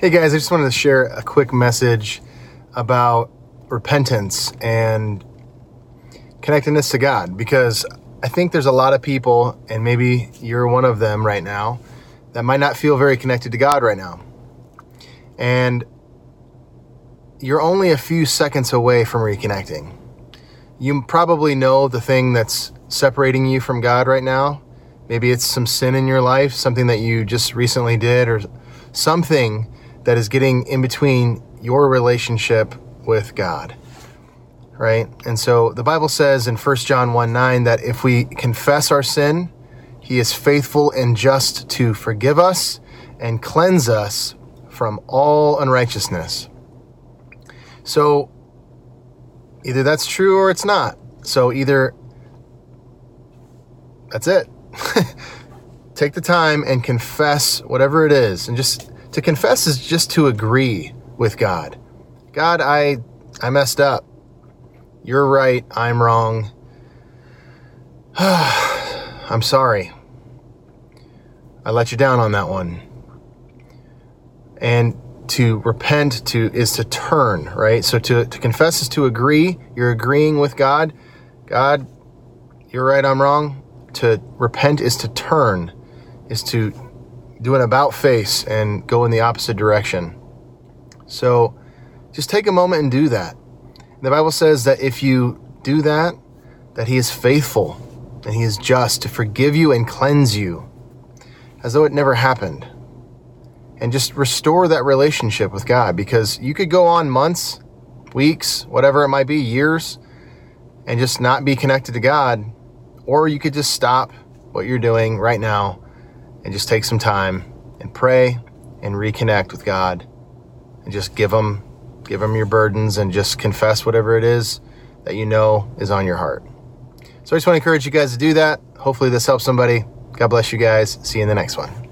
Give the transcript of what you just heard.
Hey guys, I just wanted to share a quick message about repentance and connectedness to God because I think there's a lot of people, and maybe you're one of them right now, that might not feel very connected to God right now. And you're only a few seconds away from reconnecting. You probably know the thing that's separating you from God right now. Maybe it's some sin in your life, something that you just recently did, or something that is getting in between your relationship with God. Right? And so the Bible says in 1 John 1 9 that if we confess our sin, he is faithful and just to forgive us and cleanse us from all unrighteousness. So either that's true or it's not. So either that's it. Take the time and confess whatever it is and just to confess is just to agree with God. God, I I messed up. You're right, I'm wrong. I'm sorry. I let you down on that one. And to repent to is to turn, right? So to, to confess is to agree. You're agreeing with God. God, you're right, I'm wrong. To repent is to turn, is to do an about face and go in the opposite direction. So just take a moment and do that. The Bible says that if you do that, that He is faithful and He is just to forgive you and cleanse you as though it never happened. And just restore that relationship with God because you could go on months, weeks, whatever it might be, years, and just not be connected to God. Or you could just stop what you're doing right now and just take some time and pray and reconnect with God and just give him give him your burdens and just confess whatever it is that you know is on your heart. So I just want to encourage you guys to do that. Hopefully this helps somebody. God bless you guys. See you in the next one.